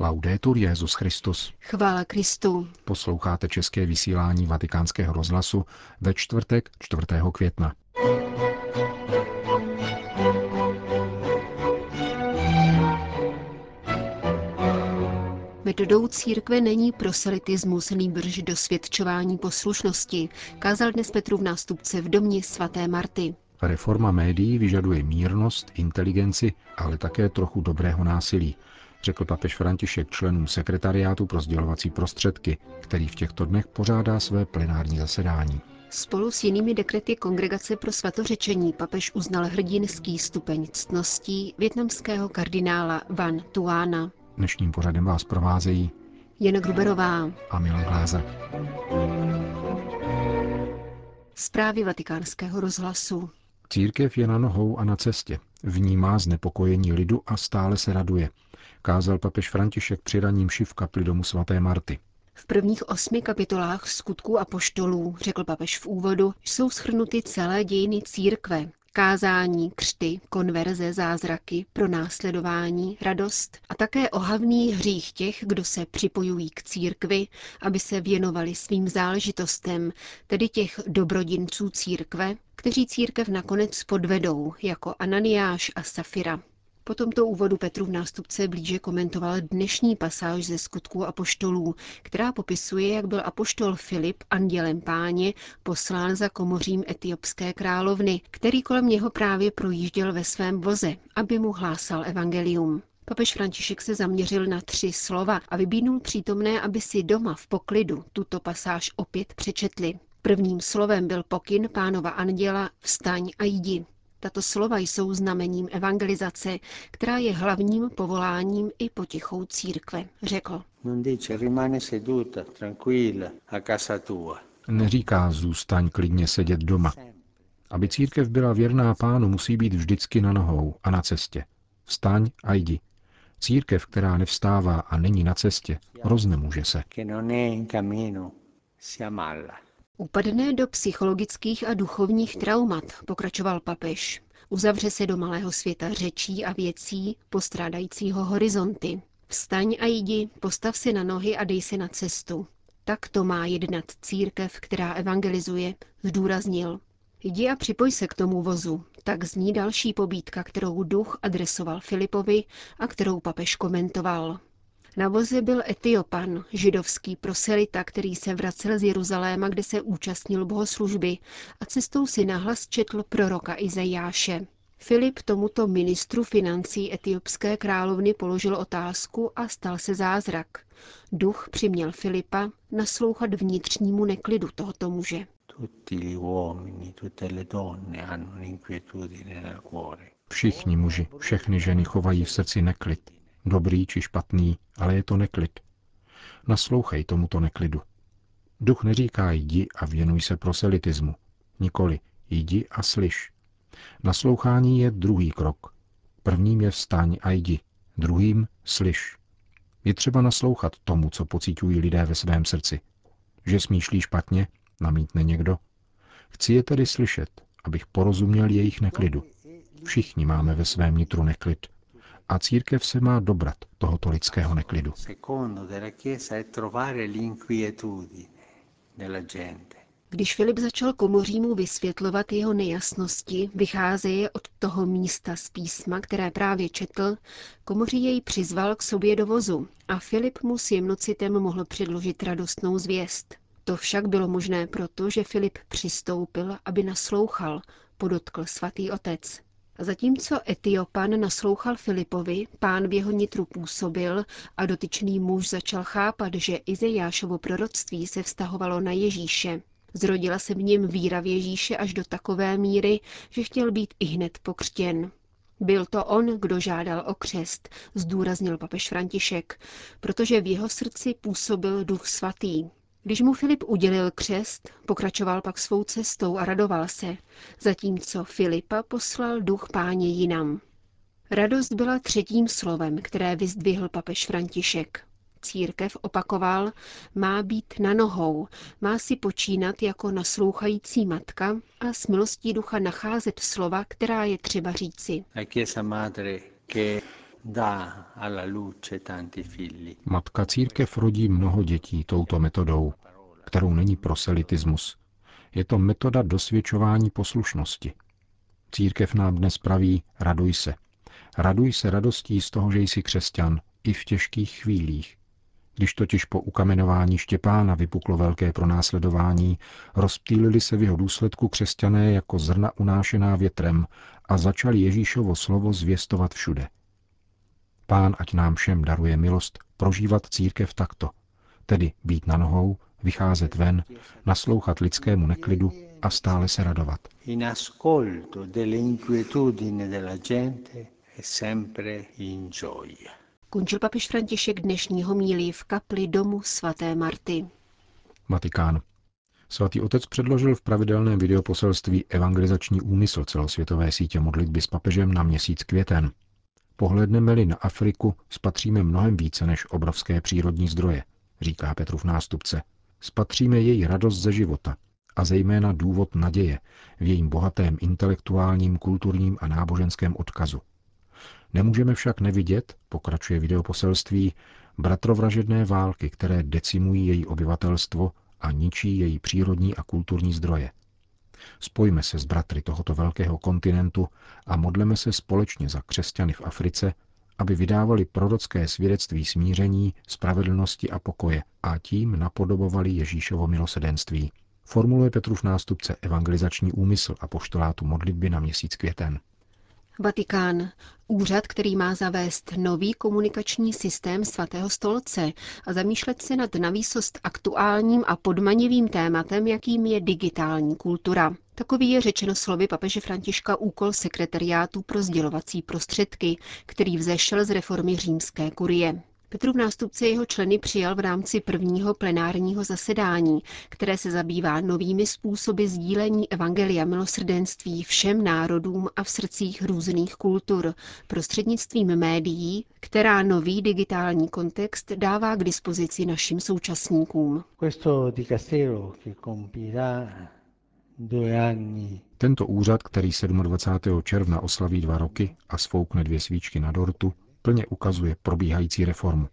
Laudetur Jezus Christus. Chvála Kristu. Posloucháte české vysílání Vatikánského rozhlasu ve čtvrtek 4. května. Metodou církve není proselitismus, nýbrž dosvědčování poslušnosti, kázal dnes Petru v nástupce v domě svaté Marty. Reforma médií vyžaduje mírnost, inteligenci, ale také trochu dobrého násilí, řekl papež František členům sekretariátu pro sdělovací prostředky, který v těchto dnech pořádá své plenární zasedání. Spolu s jinými dekrety Kongregace pro svatořečení papež uznal hrdinský stupeň ctností větnamského kardinála Van Tuána. Dnešním pořadem vás provázejí Jana Gruberová a Milan Glázer. Zprávy vatikánského rozhlasu. Církev je na nohou a na cestě. Vnímá znepokojení lidu a stále se raduje. Kázal papež František při raním v kapli domu svaté Marty. V prvních osmi kapitolách skutků a poštolů, řekl papež v úvodu, jsou schrnuty celé dějiny církve, kázání, křty, konverze, zázraky, pro následování, radost a také ohavný hřích těch, kdo se připojují k církvi, aby se věnovali svým záležitostem, tedy těch dobrodinců církve, kteří církev nakonec podvedou, jako Ananiáš a Safira. Po tomto úvodu Petru v nástupce blíže komentoval dnešní pasáž ze skutků apoštolů, která popisuje, jak byl apoštol Filip andělem páně poslán za komořím etiopské královny, který kolem něho právě projížděl ve svém voze, aby mu hlásal evangelium. Papež František se zaměřil na tři slova a vybídnul přítomné, aby si doma v poklidu tuto pasáž opět přečetli. Prvním slovem byl pokyn pánova anděla Vstaň a jdi. Tato slova jsou znamením evangelizace, která je hlavním povoláním i potichou církve, řekl. Neříká zůstaň klidně sedět doma. Aby církev byla věrná pánu, musí být vždycky na nohou a na cestě. Vstaň a jdi. Církev, která nevstává a není na cestě, roznemůže se. Upadne do psychologických a duchovních traumat, pokračoval papež. Uzavře se do malého světa řečí a věcí, postrádajícího horizonty. Vstaň a jdi, postav si na nohy a dej se na cestu. Tak to má jednat církev, která evangelizuje, zdůraznil. Jdi a připoj se k tomu vozu. Tak zní další pobídka, kterou duch adresoval Filipovi a kterou papež komentoval. Na voze byl Etiopan, židovský proselita, který se vracel z Jeruzaléma, kde se účastnil bohoslužby a cestou si nahlas četl proroka Izajáše. Filip tomuto ministru financí etiopské královny položil otázku a stal se zázrak. Duch přiměl Filipa naslouchat vnitřnímu neklidu tohoto muže. Všichni muži, všechny ženy chovají v srdci neklid dobrý či špatný, ale je to neklid. Naslouchej tomuto neklidu. Duch neříká jdi a věnuj se proselitismu. Nikoli jdi a slyš. Naslouchání je druhý krok. Prvním je vstaň a jdi, druhým slyš. Je třeba naslouchat tomu, co pocitují lidé ve svém srdci. Že smýšlí špatně, namítne někdo. Chci je tedy slyšet, abych porozuměl jejich neklidu. Všichni máme ve svém nitru neklid a církev se má dobrat tohoto lidského neklidu. Když Filip začal komořímu vysvětlovat jeho nejasnosti, vycházeje od toho místa z písma, které právě četl, komoří jej přizval k sobě do vozu a Filip mu s jemnocitem mohl předložit radostnou zvěst. To však bylo možné proto, že Filip přistoupil, aby naslouchal, podotkl svatý otec. Zatímco Etiopan naslouchal Filipovi, pán v jeho nitru působil a dotyčný muž začal chápat, že Izejášovo proroctví se vztahovalo na Ježíše. Zrodila se v něm víra v Ježíše až do takové míry, že chtěl být i hned pokřtěn. Byl to on, kdo žádal o křest, zdůraznil papež František, protože v jeho srdci působil duch svatý. Když mu Filip udělil křest, pokračoval pak svou cestou a radoval se, zatímco Filipa poslal duch páně jinam. Radost byla třetím slovem, které vyzdvihl papež František. Církev opakoval, má být na nohou, má si počínat jako naslouchající matka a s milostí ducha nacházet slova, která je třeba říci. Matka církev rodí mnoho dětí touto metodou, kterou není proselitismus. Je to metoda dosvědčování poslušnosti. Církev nám dnes praví, raduj se. Raduj se radostí z toho, že jsi křesťan, i v těžkých chvílích. Když totiž po ukamenování Štěpána vypuklo velké pronásledování, rozptýlili se v jeho důsledku křesťané jako zrna unášená větrem a začali Ježíšovo slovo zvěstovat všude. Pán ať nám všem daruje milost prožívat církev takto, tedy být na nohou, vycházet ven, naslouchat lidskému neklidu a stále se radovat. In ascolto delle inquietudini della gente sempre in gioia. Končil papež František dnešního mílí v kapli domu svaté Marty. Vatikán. Svatý otec předložil v pravidelném videoposelství evangelizační úmysl celosvětové sítě modlitby s papežem na měsíc květen. Pohledneme-li na Afriku, spatříme mnohem více než obrovské přírodní zdroje, říká Petrův nástupce. Spatříme její radost ze života a zejména důvod naděje v jejím bohatém intelektuálním, kulturním a náboženském odkazu. Nemůžeme však nevidět, pokračuje videoposelství, bratrovražedné války, které decimují její obyvatelstvo a ničí její přírodní a kulturní zdroje. Spojme se s bratry tohoto velkého kontinentu a modleme se společně za křesťany v Africe, aby vydávali prorocké svědectví smíření, spravedlnosti a pokoje a tím napodobovali Ježíšovo milosedenství. Formuluje Petrův nástupce evangelizační úmysl a poštolátu modlitby na měsíc květen. Vatikán. Úřad, který má zavést nový komunikační systém svatého stolce a zamýšlet se nad navýsost aktuálním a podmanivým tématem, jakým je digitální kultura. Takový je řečeno slovy papeže Františka úkol sekretariátu pro sdělovací prostředky, který vzešel z reformy římské kurie. Petrův nástupce jeho členy přijal v rámci prvního plenárního zasedání, které se zabývá novými způsoby sdílení evangelia milosrdenství všem národům a v srdcích různých kultur prostřednictvím médií, která nový digitální kontext dává k dispozici našim současníkům. Tento úřad, který 27. června oslaví dva roky a svoukne dvě svíčky na dortu, plně ukazuje probíhající reformu.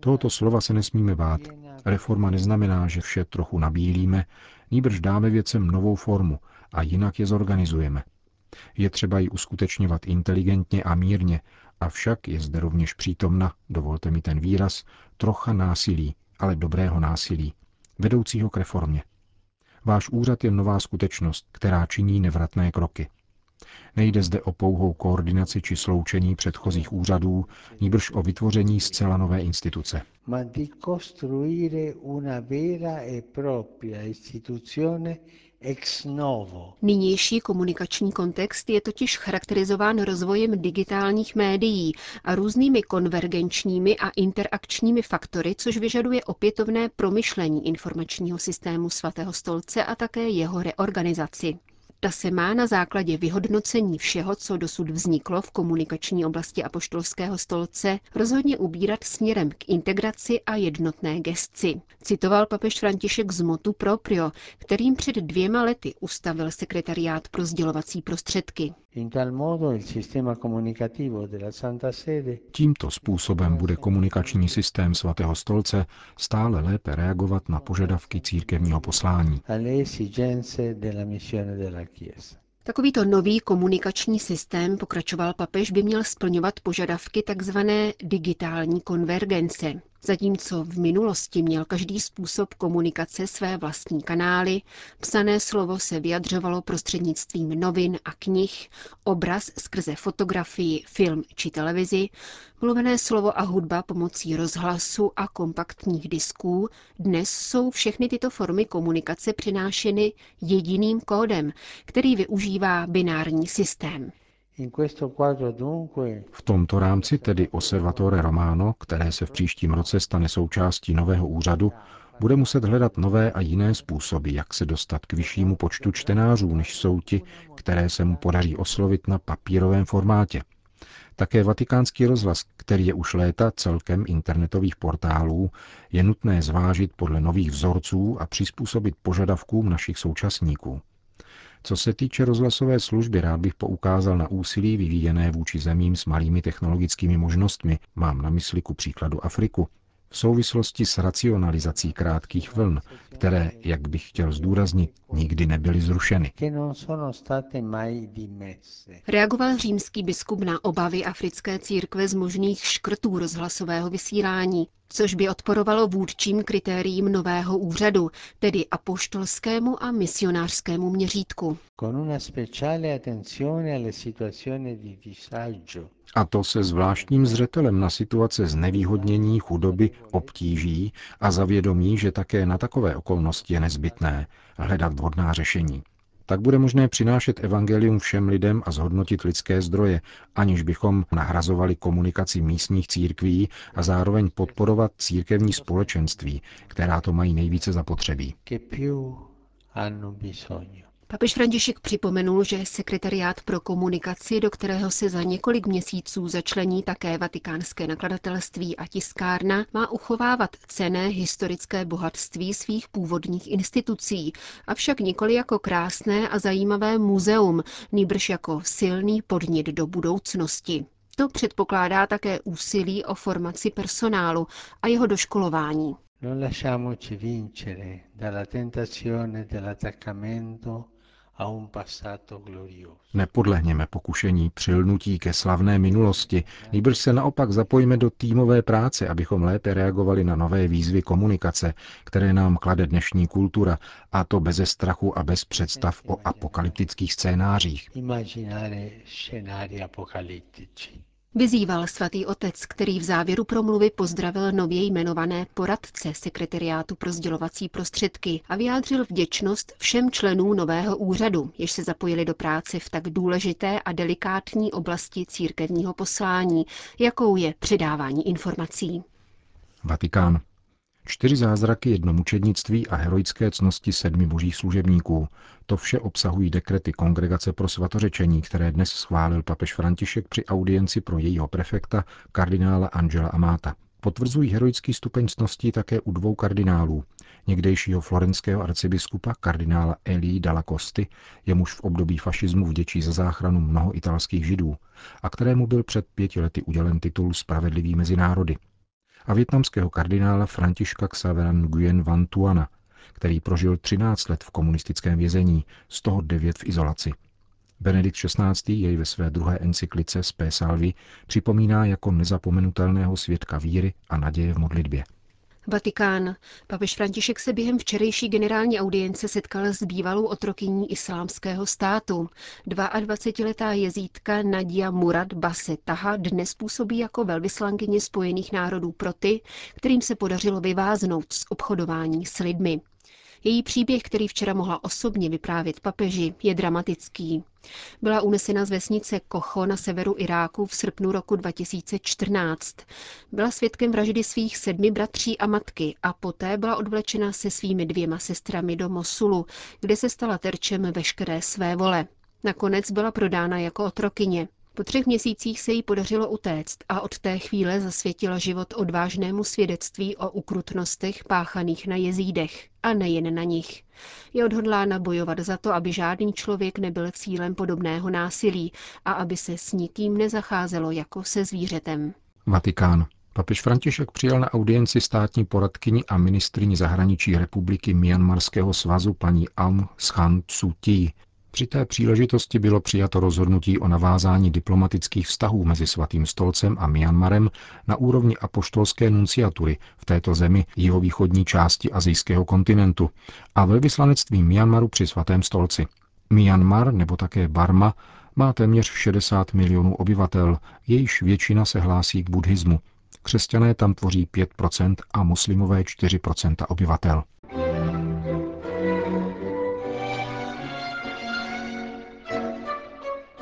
Tohoto slova se nesmíme bát. Reforma neznamená, že vše trochu nabílíme, nýbrž dáme věcem novou formu a jinak je zorganizujeme. Je třeba ji uskutečňovat inteligentně a mírně, avšak je zde rovněž přítomna, dovolte mi ten výraz, trocha násilí, ale dobrého násilí, vedoucího k reformě. Váš úřad je nová skutečnost, která činí nevratné kroky. Nejde zde o pouhou koordinaci či sloučení předchozích úřadů, níbrž o vytvoření zcela nové instituce. Nynější komunikační kontext je totiž charakterizován rozvojem digitálních médií a různými konvergenčními a interakčními faktory, což vyžaduje opětovné promyšlení informačního systému svatého stolce a také jeho reorganizaci. Ta se má na základě vyhodnocení všeho, co dosud vzniklo v komunikační oblasti apoštolského stolce, rozhodně ubírat směrem k integraci a jednotné gesci. Citoval papež František z motu proprio, kterým před dvěma lety ustavil sekretariát pro sdělovací prostředky. Tímto způsobem bude komunikační systém svatého stolce stále lépe reagovat na požadavky církevního poslání. Takovýto nový komunikační systém, pokračoval papež, by měl splňovat požadavky tzv. digitální konvergence. Zatímco v minulosti měl každý způsob komunikace své vlastní kanály, psané slovo se vyjadřovalo prostřednictvím novin a knih, obraz skrze fotografii, film či televizi, mluvené slovo a hudba pomocí rozhlasu a kompaktních disků, dnes jsou všechny tyto formy komunikace přinášeny jediným kódem, který využívá binární systém. V tomto rámci tedy Osservatore Romano, které se v příštím roce stane součástí nového úřadu, bude muset hledat nové a jiné způsoby, jak se dostat k vyššímu počtu čtenářů, než jsou ti, které se mu podaří oslovit na papírovém formátě. Také vatikánský rozhlas, který je už léta celkem internetových portálů, je nutné zvážit podle nových vzorců a přizpůsobit požadavkům našich současníků. Co se týče rozhlasové služby, rád bych poukázal na úsilí vyvíjené vůči zemím s malými technologickými možnostmi, mám na mysli ku příkladu Afriku, v souvislosti s racionalizací krátkých vln, které, jak bych chtěl zdůraznit, nikdy nebyly zrušeny. Reagoval římský biskup na obavy africké církve z možných škrtů rozhlasového vysílání, což by odporovalo vůdčím kritériím nového úřadu, tedy apoštolskému a misionářskému měřítku. A to se zvláštním zřetelem na situace znevýhodnění, chudoby, obtíží a zavědomí, že také na takové okolnosti je nezbytné hledat vhodná řešení. Tak bude možné přinášet evangelium všem lidem a zhodnotit lidské zdroje, aniž bychom nahrazovali komunikaci místních církví a zároveň podporovat církevní společenství, která to mají nejvíce zapotřebí. Papež František připomenul, že sekretariát pro komunikaci, do kterého se za několik měsíců začlení také vatikánské nakladatelství a tiskárna, má uchovávat cené historické bohatství svých původních institucí, avšak nikoli jako krásné a zajímavé muzeum, nýbrž jako silný podnět do budoucnosti. To předpokládá také úsilí o formaci personálu a jeho doškolování. Non lasciamoci vincere dalla tentazione dell'attaccamento Nepodlehněme pokušení přilnutí ke slavné minulosti, nýbrž se naopak zapojíme do týmové práce, abychom lépe reagovali na nové výzvy komunikace, které nám klade dnešní kultura, a to beze strachu a bez představ o apokalyptických scénářích. Vyzýval svatý otec, který v závěru promluvy pozdravil nově jmenované poradce sekretariátu pro sdělovací prostředky a vyjádřil vděčnost všem členům nového úřadu, jež se zapojili do práce v tak důležité a delikátní oblasti církevního poslání, jakou je předávání informací. Vatikán. Čtyři zázraky, jedno mučednictví a heroické cnosti sedmi božích služebníků. To vše obsahují dekrety Kongregace pro svatořečení, které dnes schválil papež František při audienci pro jejího prefekta, kardinála Angela Amata. Potvrzují heroický stupeň cností také u dvou kardinálů. Někdejšího florenského arcibiskupa kardinála Elí Dalla Costi, jemuž v období fašismu vděčí za záchranu mnoho italských židů a kterému byl před pěti lety udělen titul Spravedlivý mezi národy a větnamského kardinála Františka Xaveran Nguyen Van Tuana, který prožil 13 let v komunistickém vězení, z toho 9 v izolaci. Benedikt XVI. jej ve své druhé encyklice Spé Salvi připomíná jako nezapomenutelného svědka víry a naděje v modlitbě. Vatikán. Papež František se během včerejší generální audience setkal s bývalou otrokyní islámského státu. 22-letá jezídka Nadia Murad Base Taha dnes působí jako velvyslankyně Spojených národů pro ty, kterým se podařilo vyváznout z obchodování s lidmi. Její příběh, který včera mohla osobně vyprávět papeži, je dramatický. Byla unesena z vesnice Kocho na severu Iráku v srpnu roku 2014. Byla svědkem vraždy svých sedmi bratří a matky a poté byla odvlečena se svými dvěma sestrami do Mosulu, kde se stala terčem veškeré své vole. Nakonec byla prodána jako otrokyně. Po třech měsících se jí podařilo utéct a od té chvíle zasvětila život odvážnému svědectví o ukrutnostech páchaných na jezídech. A nejen na nich. Je odhodlána bojovat za to, aby žádný člověk nebyl cílem podobného násilí a aby se s nikým nezacházelo jako se zvířetem. Vatikán. Papež František přijal na audienci státní poradkyni a ministrině zahraničí republiky Myanmarského svazu paní Aung San Suu Kyi při té příležitosti bylo přijato rozhodnutí o navázání diplomatických vztahů mezi Svatým stolcem a Myanmarem na úrovni apoštolské nunciatury v této zemi jihovýchodní části azijského kontinentu a velvyslanectví Myanmaru při Svatém stolci. Myanmar nebo také Barma má téměř 60 milionů obyvatel, jejíž většina se hlásí k buddhismu. Křesťané tam tvoří 5% a muslimové 4% obyvatel.